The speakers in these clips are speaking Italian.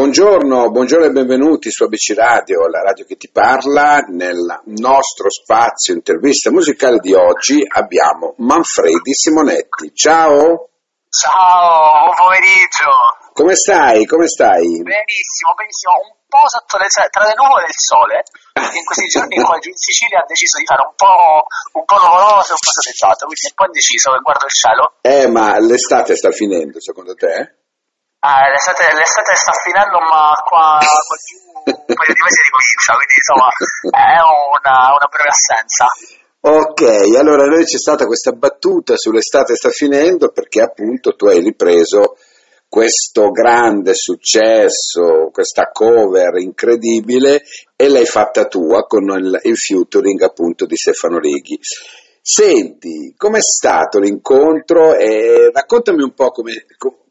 Buongiorno, buongiorno e benvenuti su ABC Radio, la radio che ti parla. Nel nostro spazio intervista musicale di oggi abbiamo Manfredi Simonetti. Ciao! Ciao, buon pomeriggio! Come stai? Come stai? Benissimo, benissimo. Un po' sotto le, tra le nuvole e il sole, perché in questi giorni qua giù in Sicilia ha deciso di fare un po', un po' nuvoloso e un po' soleggiato, quindi un po' indeciso e guardo il cielo. Eh, ma l'estate sta finendo, secondo te? Eh, l'estate, l'estate sta finendo, ma qua, qua giù un paio di mesi ricomincia, quindi insomma è una, una breve assenza. Ok, allora noi c'è stata questa battuta sull'estate sta finendo perché appunto tu hai ripreso questo grande successo, questa cover incredibile e l'hai fatta tua con il, il featuring appunto di Stefano Righi. Senti, com'è stato l'incontro e raccontami un po' come,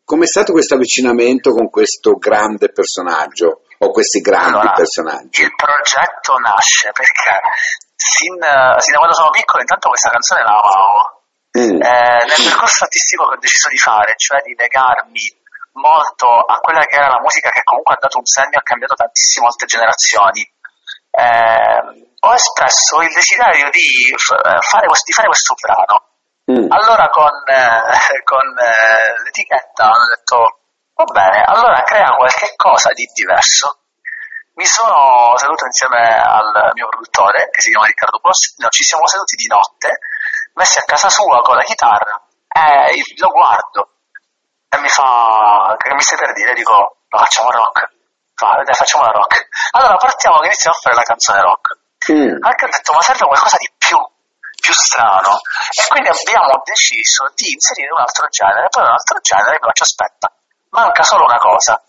Com'è stato questo avvicinamento con questo grande personaggio o questi grandi allora, personaggi? Il progetto nasce perché sin, sin, da quando sono piccolo intanto questa canzone la amavo. Mm. Eh, nel percorso artistico che ho deciso di fare, cioè di legarmi molto a quella che era la musica che comunque ha dato un segno e ha cambiato tantissimo molte generazioni, eh, ho espresso il desiderio di fare, di fare questo brano Mm. Allora con, eh, con eh, l'etichetta hanno detto, va bene, allora crea qualche cosa di diverso. Mi sono seduto insieme al mio produttore, che si chiama Riccardo Bossino, ci siamo seduti di notte, messi a casa sua con la chitarra, e lo guardo, e mi fa, che mi stai per dire? Dico, lo facciamo rock. Fa, dai, facciamo la rock. Allora partiamo che iniziamo a fare la canzone rock. Mm. Anche ho detto, ma serve qualcosa di più più strano e quindi abbiamo deciso di inserire un altro genere, poi un altro genere, però ci aspetta, manca solo una cosa,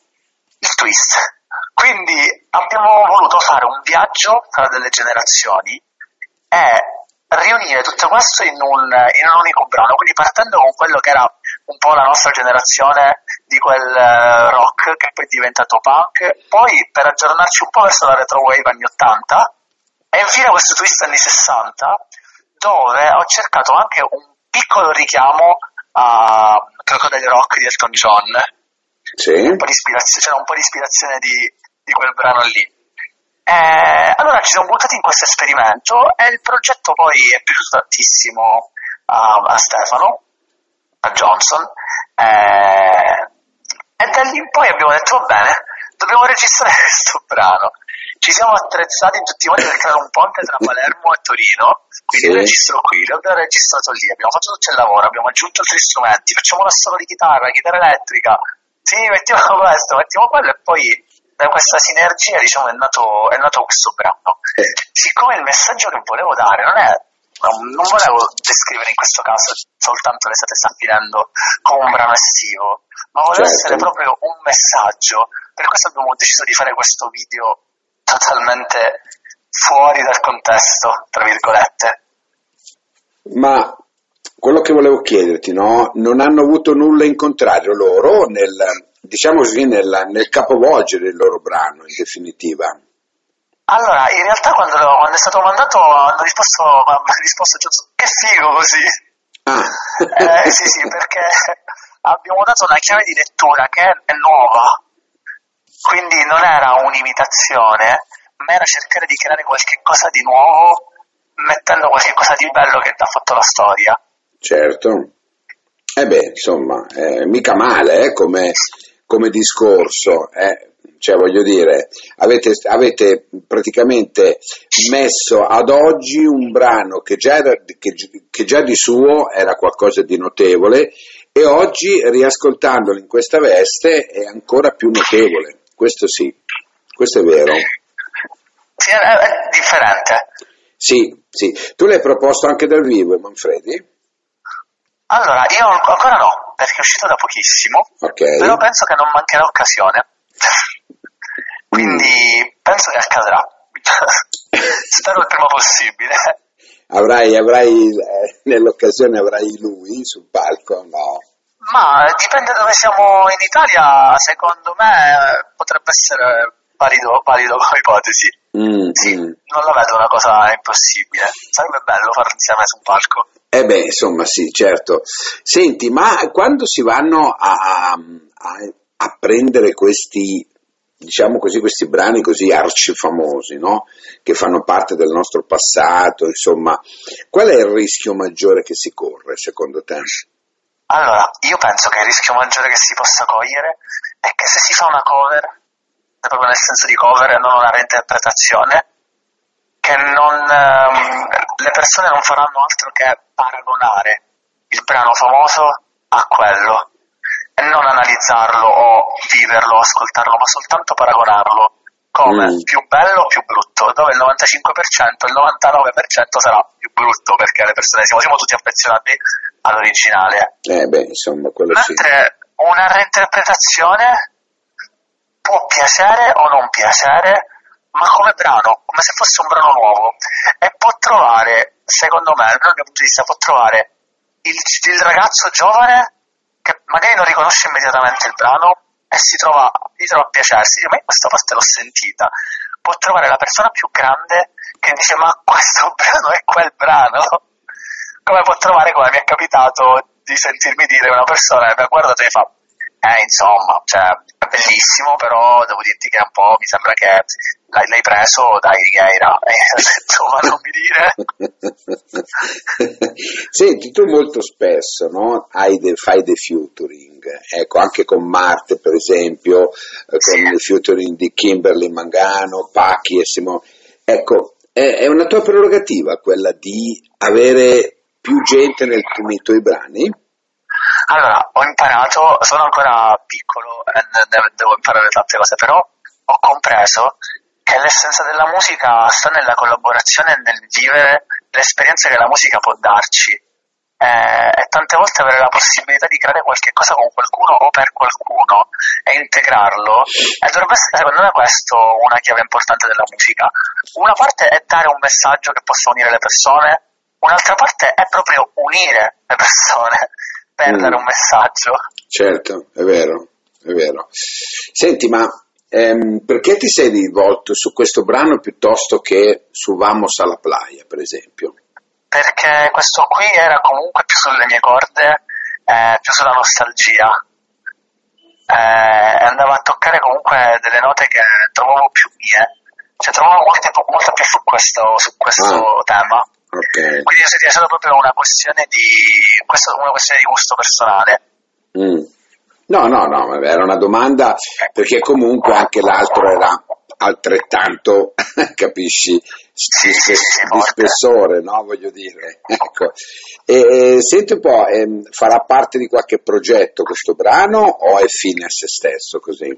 il twist. Quindi abbiamo voluto fare un viaggio tra delle generazioni e riunire tutto questo in un, in un unico brano, quindi partendo con quello che era un po' la nostra generazione di quel uh, rock che poi è diventato punk, poi per aggiornarci un po' verso la retro wave anni 80 e infine questo twist anni 60 dove ho cercato anche un piccolo richiamo a Crocodile Rock di Elton John. Sì. Un po' di ispirazione, c'era un po' di ispirazione di, di quel brano lì. E allora ci siamo buttati in questo esperimento e il progetto poi è piaciuto tantissimo a, a Stefano, a Johnson, e, e da lì in poi abbiamo detto va bene, dobbiamo registrare questo brano ci siamo attrezzati in tutti i modi per creare un ponte tra Palermo e Torino, quindi sì. registro qui, l'abbiamo registrato lì, abbiamo fatto tutto il lavoro, abbiamo aggiunto altri strumenti, facciamo una solo di chitarra, chitarra elettrica, sì, mettiamo questo, mettiamo quello e poi da questa sinergia diciamo è nato, è nato questo brano. Eh. Siccome il messaggio che volevo dare non è non volevo descrivere in questo caso soltanto l'estate sta finendo come un brano estivo, ma volevo certo. essere proprio un messaggio. Per questo abbiamo deciso di fare questo video totalmente fuori dal contesto, tra virgolette. Ma quello che volevo chiederti, no? Non hanno avuto nulla in contrario loro nel, diciamo così, nel, nel capovolgere il loro brano, in definitiva? Allora, in realtà quando, quando è stato mandato hanno risposto, hanno risposto che figo così. Ah. eh, sì, sì, perché abbiamo dato una chiave di lettura che è nuova, quindi non era un'imitazione, ma era cercare di creare qualche cosa di nuovo mettendo qualche cosa di bello che ha fatto la storia. Certo. E eh beh, insomma, eh, mica male eh, come, come, discorso. Eh. Cioè, voglio dire, avete, avete, praticamente messo ad oggi un brano che già, era, che, che già di suo era qualcosa di notevole e oggi, riascoltandolo in questa veste, è ancora più notevole. Questo sì, questo è vero. Sì, è, differente. Sì, sì. Tu l'hai proposto anche dal vivo, Manfredi? Allora, io ancora no, perché è uscito da pochissimo, okay. però penso che non mancherà occasione. Quindi penso che accadrà. Spero il prima possibile. Avrai, avrai, eh, nell'occasione avrai lui sul palco? No. Ma dipende dove siamo in Italia, secondo me potrebbe essere valido, valido come ipotesi. Mm, sì, mm. non la vedo una cosa impossibile. Sarebbe bello farlo insieme su un palco. Eh beh, insomma, sì, certo. Senti, ma quando si vanno a, a, a prendere questi diciamo così, questi brani così arcifamosi, no? Che fanno parte del nostro passato, insomma, qual è il rischio maggiore che si corre, secondo te? Allora, io penso che il rischio maggiore che si possa cogliere è che se si fa una cover, proprio nel senso di cover e non una reinterpretazione, che non, ehm, le persone non faranno altro che paragonare il brano famoso a quello e non analizzarlo o viverlo o ascoltarlo, ma soltanto paragonarlo come mm. più bello o più brutto, dove il 95% il 99% sarà più brutto perché le persone siamo, siamo tutti affezionati all'originale. Eh beh, insomma, Mentre sì. una reinterpretazione può piacere o non piacere, ma come brano, come se fosse un brano nuovo e può trovare, secondo me, dal mio punto di vista, può trovare il, il ragazzo giovane che magari non riconosce immediatamente il brano e si trova, gli trova a piacersi, dice ma io questa parte l'ho sentita, può trovare la persona più grande che dice ma questo brano è quel brano, come può trovare, come mi è capitato di sentirmi dire una persona che mi ha guardato e mi fa eh, insomma, cioè, è bellissimo, però devo dirti che un po' mi sembra che l'hai, l'hai preso da Righeira. E ho detto, ma non mi dire. Senti, tu molto spesso no, de, fai dei featuring, ecco, anche con Marte, per esempio, eh, con sì. il featuring di Kimberly Mangano, Pachi e Simone. Ecco, è, è una tua prerogativa quella di avere più gente nel, nei tuoi brani? Allora, ho imparato, sono ancora piccolo e devo imparare tante cose, però ho compreso che l'essenza della musica sta nella collaborazione e nel vivere l'esperienza che la musica può darci. E, e tante volte avere la possibilità di creare qualche cosa con qualcuno o per qualcuno e integrarlo. E dovrebbe essere secondo me questo una chiave importante della musica. Una parte è dare un messaggio che possa unire le persone, un'altra parte è proprio unire le persone per mm. dare un messaggio. Certo, è vero, è vero. Senti, ma ehm, perché ti sei rivolto su questo brano piuttosto che su Vamos alla playa, per esempio? Perché questo qui era comunque più sulle mie corde, eh, più sulla nostalgia. Eh, andava a toccare comunque delle note che trovavo più mie, cioè trovavo molto, molto più su questo, su questo ah. tema. Okay. Quindi è stata proprio una questione di, una questione di gusto personale. Mm. No, no, no, era una domanda perché comunque anche l'altro era altrettanto, capisci, di, di spessore, no? Voglio dire. Ecco. E, e, senti un po', eh, farà parte di qualche progetto questo brano o è fine a se stesso così?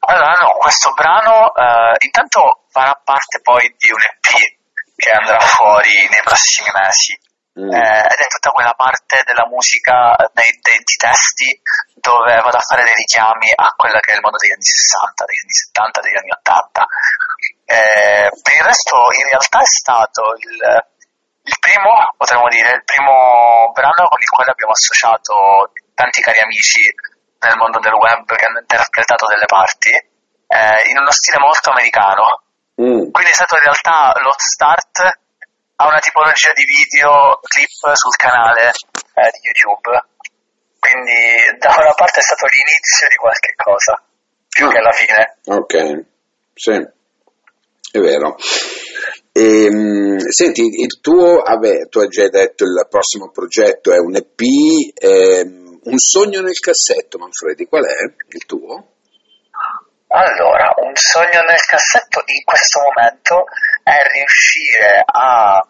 Allora no, questo brano eh, intanto farà parte poi di un EP che andrà fuori nei prossimi mesi. Mm. Eh, ed è tutta quella parte della musica nei, dei, testi dove vado a fare dei richiami a quello che è il mondo degli anni 60, degli anni 70, degli anni 80. Eh, per il resto in realtà è stato il, il primo, potremmo dire, il primo brano con il quale abbiamo associato tanti cari amici nel mondo del web che hanno interpretato delle parti eh, in uno stile molto americano Mm. Quindi è stato in realtà lo start a una tipologia di video clip sul canale eh, di YouTube. Quindi da una parte è stato l'inizio di qualche cosa, più ah. che la fine. Ok, sì, è vero. E, ehm, senti, il tuo, vabbè, tu hai già detto il prossimo progetto è un EP, ehm, un sogno nel cassetto, Manfredi, qual è il tuo? Allora, un sogno nel cassetto in questo momento è riuscire a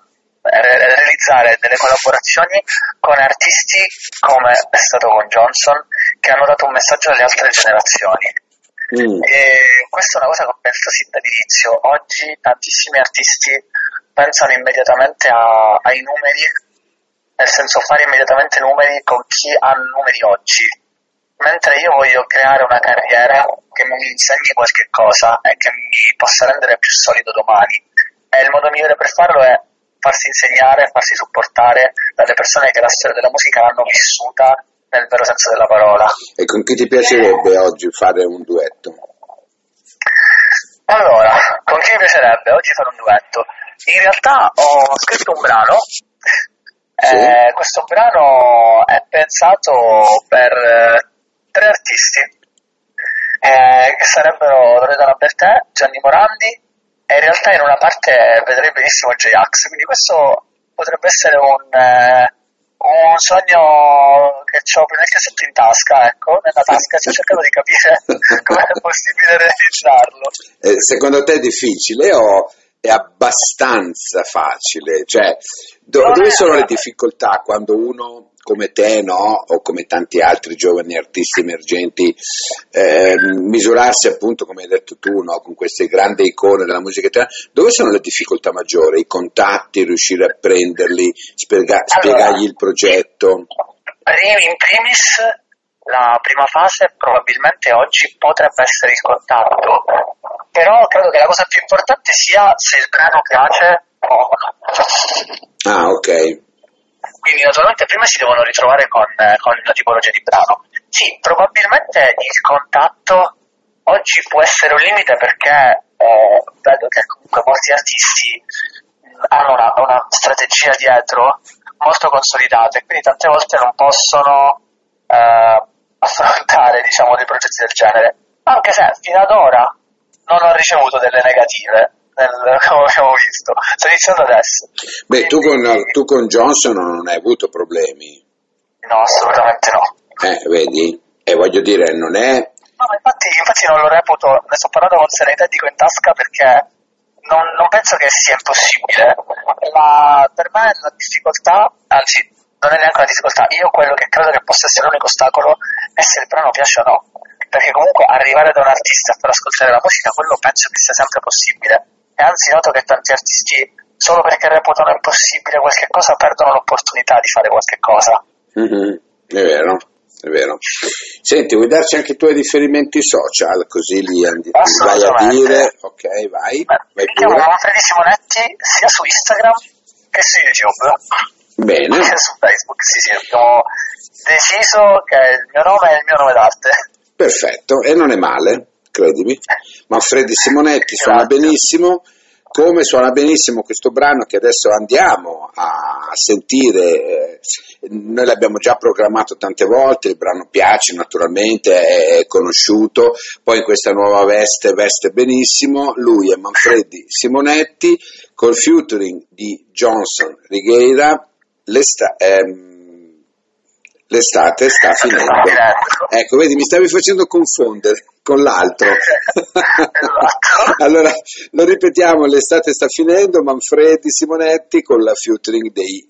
realizzare delle collaborazioni con artisti come è stato con Johnson che hanno dato un messaggio alle altre generazioni. Mm. E questa è una cosa che ho pensato sin dall'inizio. Oggi tantissimi artisti pensano immediatamente a, ai numeri, nel senso fare immediatamente numeri con chi ha numeri oggi mentre io voglio creare una carriera che mi insegni qualche cosa e che mi possa rendere più solido domani. E il modo migliore per farlo è farsi insegnare, farsi supportare dalle persone che la storia della musica l'hanno vissuta nel vero senso della parola. E con chi ti piacerebbe oggi fare un duetto? Allora, con chi mi piacerebbe oggi fare un duetto? In realtà ho scritto un brano sì. eh, questo brano è pensato per tre artisti. eh, che sarebbero Loredana Bertè, Gianni Morandi e in realtà in una parte vedrei benissimo J-Ax, quindi questo potrebbe essere un, eh, un sogno che ho nel cassetto in tasca, ecco, nella tasca, sto cercando di capire come è possibile realizzarlo. Eh, secondo te è difficile o è abbastanza facile? Cioè, do, dove sono le difficoltà quando uno come te no? o come tanti altri giovani artisti emergenti eh, misurarsi appunto come hai detto tu no? con queste grandi icone della musica italiana dove sono le difficoltà maggiori? i contatti, riuscire a prenderli spiega- spiegargli il progetto in primis la prima fase probabilmente oggi potrebbe essere il contatto però credo che la cosa più importante sia se il brano piace o no ah ok quindi naturalmente prima si devono ritrovare con, eh, con la tipologia di brano. Sì, probabilmente il contatto oggi può essere un limite perché eh, vedo che comunque molti artisti hanno una, una, strategia dietro molto consolidata e quindi tante volte non possono eh, affrontare diciamo, dei progetti del genere. Anche se fino ad ora non ho ricevuto delle negative nel, come abbiamo visto. Sto iniziando adesso. Beh, tu con, tu con Johnson non hai avuto problemi? No, assolutamente no. Eh, vedi? E voglio dire, non è... No, infatti, infatti non lo reputo, ne sto parlando con serenità e dico in tasca perché non, non penso che sia impossibile. Ma per me la difficoltà, anzi, non è neanche una difficoltà, io quello che credo che possa essere l'unico ostacolo è se il brano piace o no. Perché comunque arrivare da un artista far ascoltare la musica, quello penso che sia sempre possibile e anzi noto che tanti artisti, solo perché reputano impossibile qualche cosa, perdono l'opportunità di fare qualche cosa. Mm-hmm. È vero, è vero. Senti, vuoi darci anche i tuoi riferimenti social, così li vai a dire? Ok, vai. Beh, vai mi chiamo Manfredi Simonetti sia su Instagram che su YouTube. Bene. Che su Facebook, sì, sì, abbiamo deciso che il mio nome è il mio nome d'arte. Perfetto, e non è male credimi. Manfredi Simonetti suona benissimo, come suona benissimo questo brano che adesso andiamo a sentire. Eh, noi l'abbiamo già programmato tante volte, il brano piace naturalmente, è conosciuto, poi in questa nuova veste veste benissimo, lui è Manfredi Simonetti col featuring di Johnson Righeira, ehm, l'estate sta finendo. Ecco, vedi, mi stavi facendo confondere con l'altro. Esatto. allora, lo ripetiamo, l'estate sta finendo, Manfredi Simonetti con la featuring dei,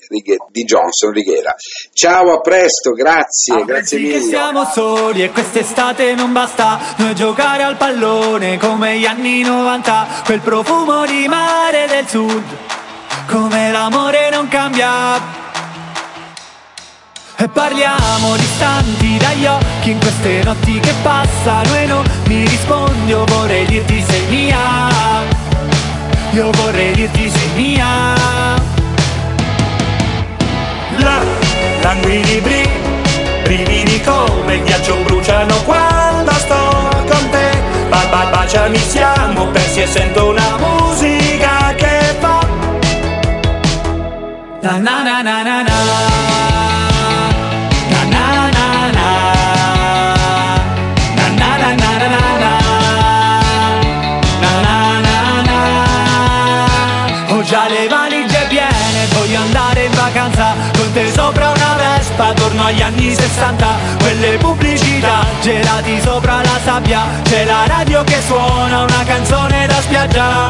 di Johnson Righiera. Ciao, a presto, grazie, ah, grazie mille. Che siamo soli e quest'estate non basta, noi giocare al pallone come gli anni 90, quel profumo di mare del sud, come l'amore non cambia e parliamo distanti dagli occhi in queste notti che passano e non mi rispondi Io vorrei dirti sei mia. Io vorrei dirti sei mia. La, languidi bri, brividi come il ghiaccio bruciano quando sto con te. Ba, ba, Baciami siamo persi e sento una musica che fa. Na na na na na na torno agli anni 60 Quelle pubblicità, gelati sopra la sabbia. C'è la radio che suona una canzone da spiaggia.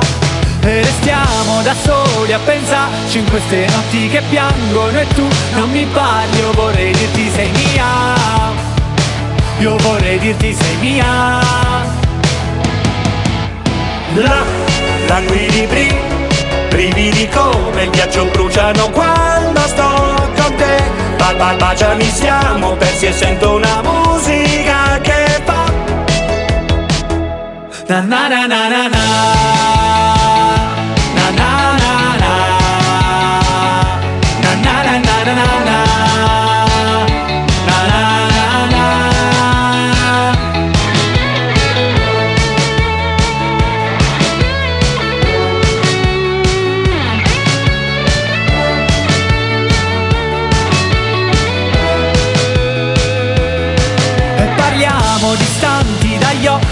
E restiamo da soli a pensarci in queste notti che piangono e tu non mi parli, io vorrei dirti sei mia, io vorrei dirti sei mia. La, la guidi bri, brividi come il ghiaccio bruciano quando sto con te ba, ba, baciami siamo persi e sento una musica che fa. Na na na na na na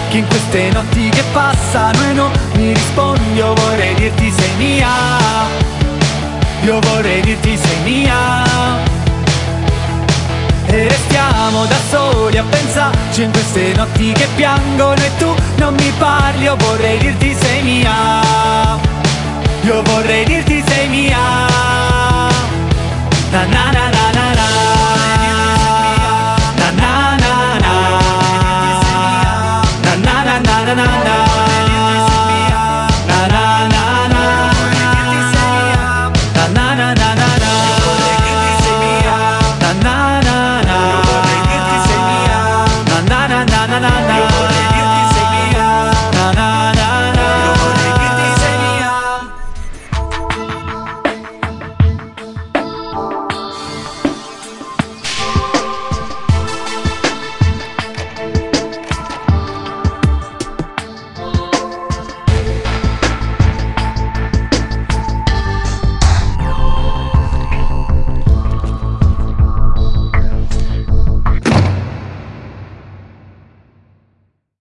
che in queste notti che passano e non mi rispondi Io vorrei dirti sei mia. Io vorrei dirti sei mia. E restiamo da soli a pensarci in queste notti che piangono E tu non mi parli, io vorrei dirti sei mia. Io vorrei dirti sei mia. Na na na na. Na na na